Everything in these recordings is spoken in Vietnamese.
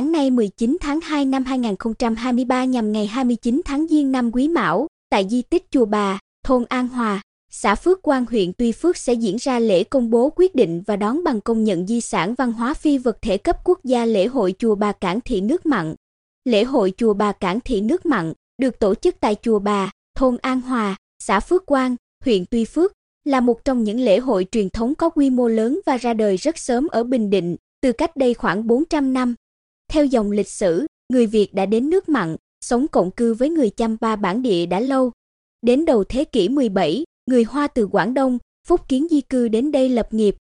19 tháng 2 năm 2023 nhằm ngày 29 tháng Giêng năm Quý Mão, tại di tích Chùa Bà, thôn An Hòa, xã Phước Quang huyện Tuy Phước sẽ diễn ra lễ công bố quyết định và đón bằng công nhận di sản văn hóa phi vật thể cấp quốc gia lễ hội Chùa Bà Cảng Thị Nước Mặn. Lễ hội Chùa Bà Cảng Thị Nước Mặn được tổ chức tại Chùa Bà, thôn An Hòa, xã Phước Quang, huyện Tuy Phước, là một trong những lễ hội truyền thống có quy mô lớn và ra đời rất sớm ở Bình Định, từ cách đây khoảng 400 năm. Theo dòng lịch sử, người Việt đã đến nước mặn, sống cộng cư với người Champa bản địa đã lâu. Đến đầu thế kỷ 17, người Hoa từ Quảng Đông, Phúc Kiến di cư đến đây lập nghiệp.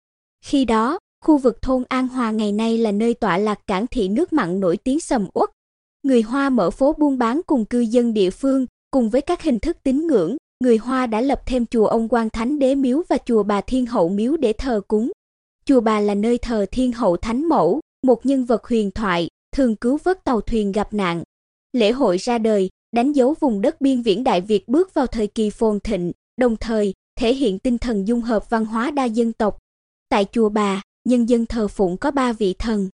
Khi đó, khu vực thôn An Hòa ngày nay là nơi tọa lạc cảng thị nước mặn nổi tiếng sầm uất. Người Hoa mở phố buôn bán cùng cư dân địa phương, cùng với các hình thức tín ngưỡng, người Hoa đã lập thêm chùa Ông Quan Thánh Đế Miếu và chùa Bà Thiên Hậu Miếu để thờ cúng. Chùa Bà là nơi thờ Thiên Hậu Thánh Mẫu, một nhân vật huyền thoại, thường cứu vớt tàu thuyền gặp nạn. Lễ hội ra đời, đánh dấu vùng đất biên viễn Đại Việt bước vào thời kỳ phồn thịnh, đồng thời thể hiện tinh thần dung hợp văn hóa đa dân tộc. Tại chùa Bà, nhân dân thờ phụng có ba vị thần.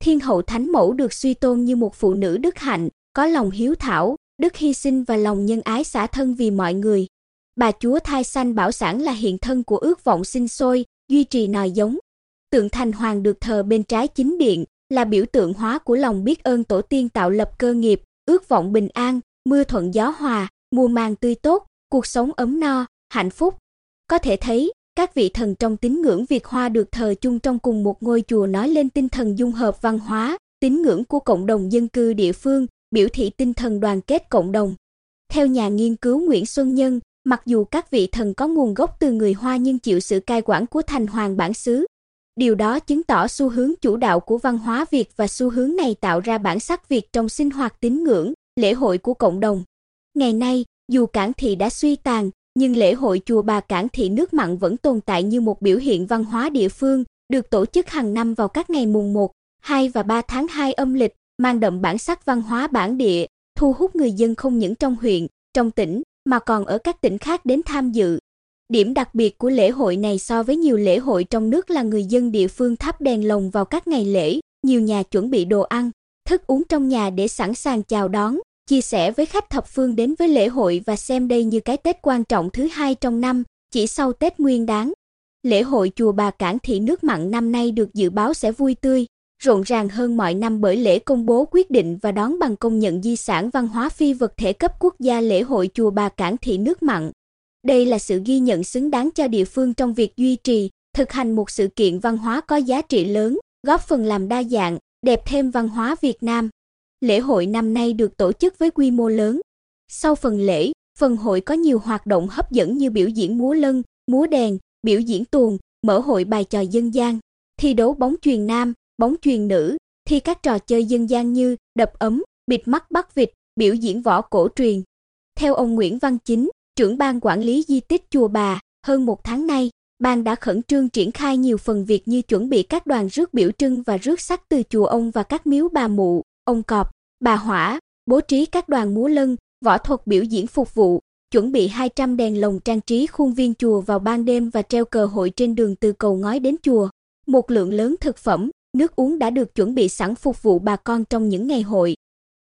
Thiên hậu Thánh Mẫu được suy tôn như một phụ nữ đức hạnh, có lòng hiếu thảo, đức hy sinh và lòng nhân ái xả thân vì mọi người. Bà chúa thai sanh bảo sản là hiện thân của ước vọng sinh sôi, duy trì nòi giống. Tượng thành hoàng được thờ bên trái chính điện, là biểu tượng hóa của lòng biết ơn tổ tiên tạo lập cơ nghiệp, ước vọng bình an, mưa thuận gió hòa, mùa màng tươi tốt, cuộc sống ấm no, hạnh phúc. Có thể thấy, các vị thần trong tín ngưỡng Việt Hoa được thờ chung trong cùng một ngôi chùa nói lên tinh thần dung hợp văn hóa, tín ngưỡng của cộng đồng dân cư địa phương, biểu thị tinh thần đoàn kết cộng đồng. Theo nhà nghiên cứu Nguyễn Xuân Nhân, mặc dù các vị thần có nguồn gốc từ người Hoa nhưng chịu sự cai quản của thành hoàng bản xứ. Điều đó chứng tỏ xu hướng chủ đạo của văn hóa Việt và xu hướng này tạo ra bản sắc Việt trong sinh hoạt tín ngưỡng, lễ hội của cộng đồng. Ngày nay, dù cảng thị đã suy tàn, nhưng lễ hội chùa Bà Cảng Thị nước mặn vẫn tồn tại như một biểu hiện văn hóa địa phương, được tổ chức hàng năm vào các ngày mùng 1, 2 và 3 tháng 2 âm lịch, mang đậm bản sắc văn hóa bản địa, thu hút người dân không những trong huyện, trong tỉnh mà còn ở các tỉnh khác đến tham dự. Điểm đặc biệt của lễ hội này so với nhiều lễ hội trong nước là người dân địa phương thắp đèn lồng vào các ngày lễ, nhiều nhà chuẩn bị đồ ăn, thức uống trong nhà để sẵn sàng chào đón, chia sẻ với khách thập phương đến với lễ hội và xem đây như cái Tết quan trọng thứ hai trong năm, chỉ sau Tết Nguyên đán. Lễ hội chùa Bà Cảng Thị nước mặn năm nay được dự báo sẽ vui tươi, rộn ràng hơn mọi năm bởi lễ công bố quyết định và đón bằng công nhận di sản văn hóa phi vật thể cấp quốc gia lễ hội chùa Bà Cảng Thị nước mặn. Đây là sự ghi nhận xứng đáng cho địa phương trong việc duy trì, thực hành một sự kiện văn hóa có giá trị lớn, góp phần làm đa dạng, đẹp thêm văn hóa Việt Nam. Lễ hội năm nay được tổ chức với quy mô lớn. Sau phần lễ, phần hội có nhiều hoạt động hấp dẫn như biểu diễn múa lân, múa đèn, biểu diễn tuồng, mở hội bài trò dân gian, thi đấu bóng chuyền nam, bóng chuyền nữ, thi các trò chơi dân gian như đập ấm, bịt mắt bắt vịt, biểu diễn võ cổ truyền. Theo ông Nguyễn Văn Chính, trưởng ban quản lý di tích chùa Bà, hơn một tháng nay, ban đã khẩn trương triển khai nhiều phần việc như chuẩn bị các đoàn rước biểu trưng và rước sắc từ chùa ông và các miếu bà mụ, ông cọp, bà hỏa, bố trí các đoàn múa lân, võ thuật biểu diễn phục vụ, chuẩn bị 200 đèn lồng trang trí khuôn viên chùa vào ban đêm và treo cờ hội trên đường từ cầu ngói đến chùa. Một lượng lớn thực phẩm, nước uống đã được chuẩn bị sẵn phục vụ bà con trong những ngày hội.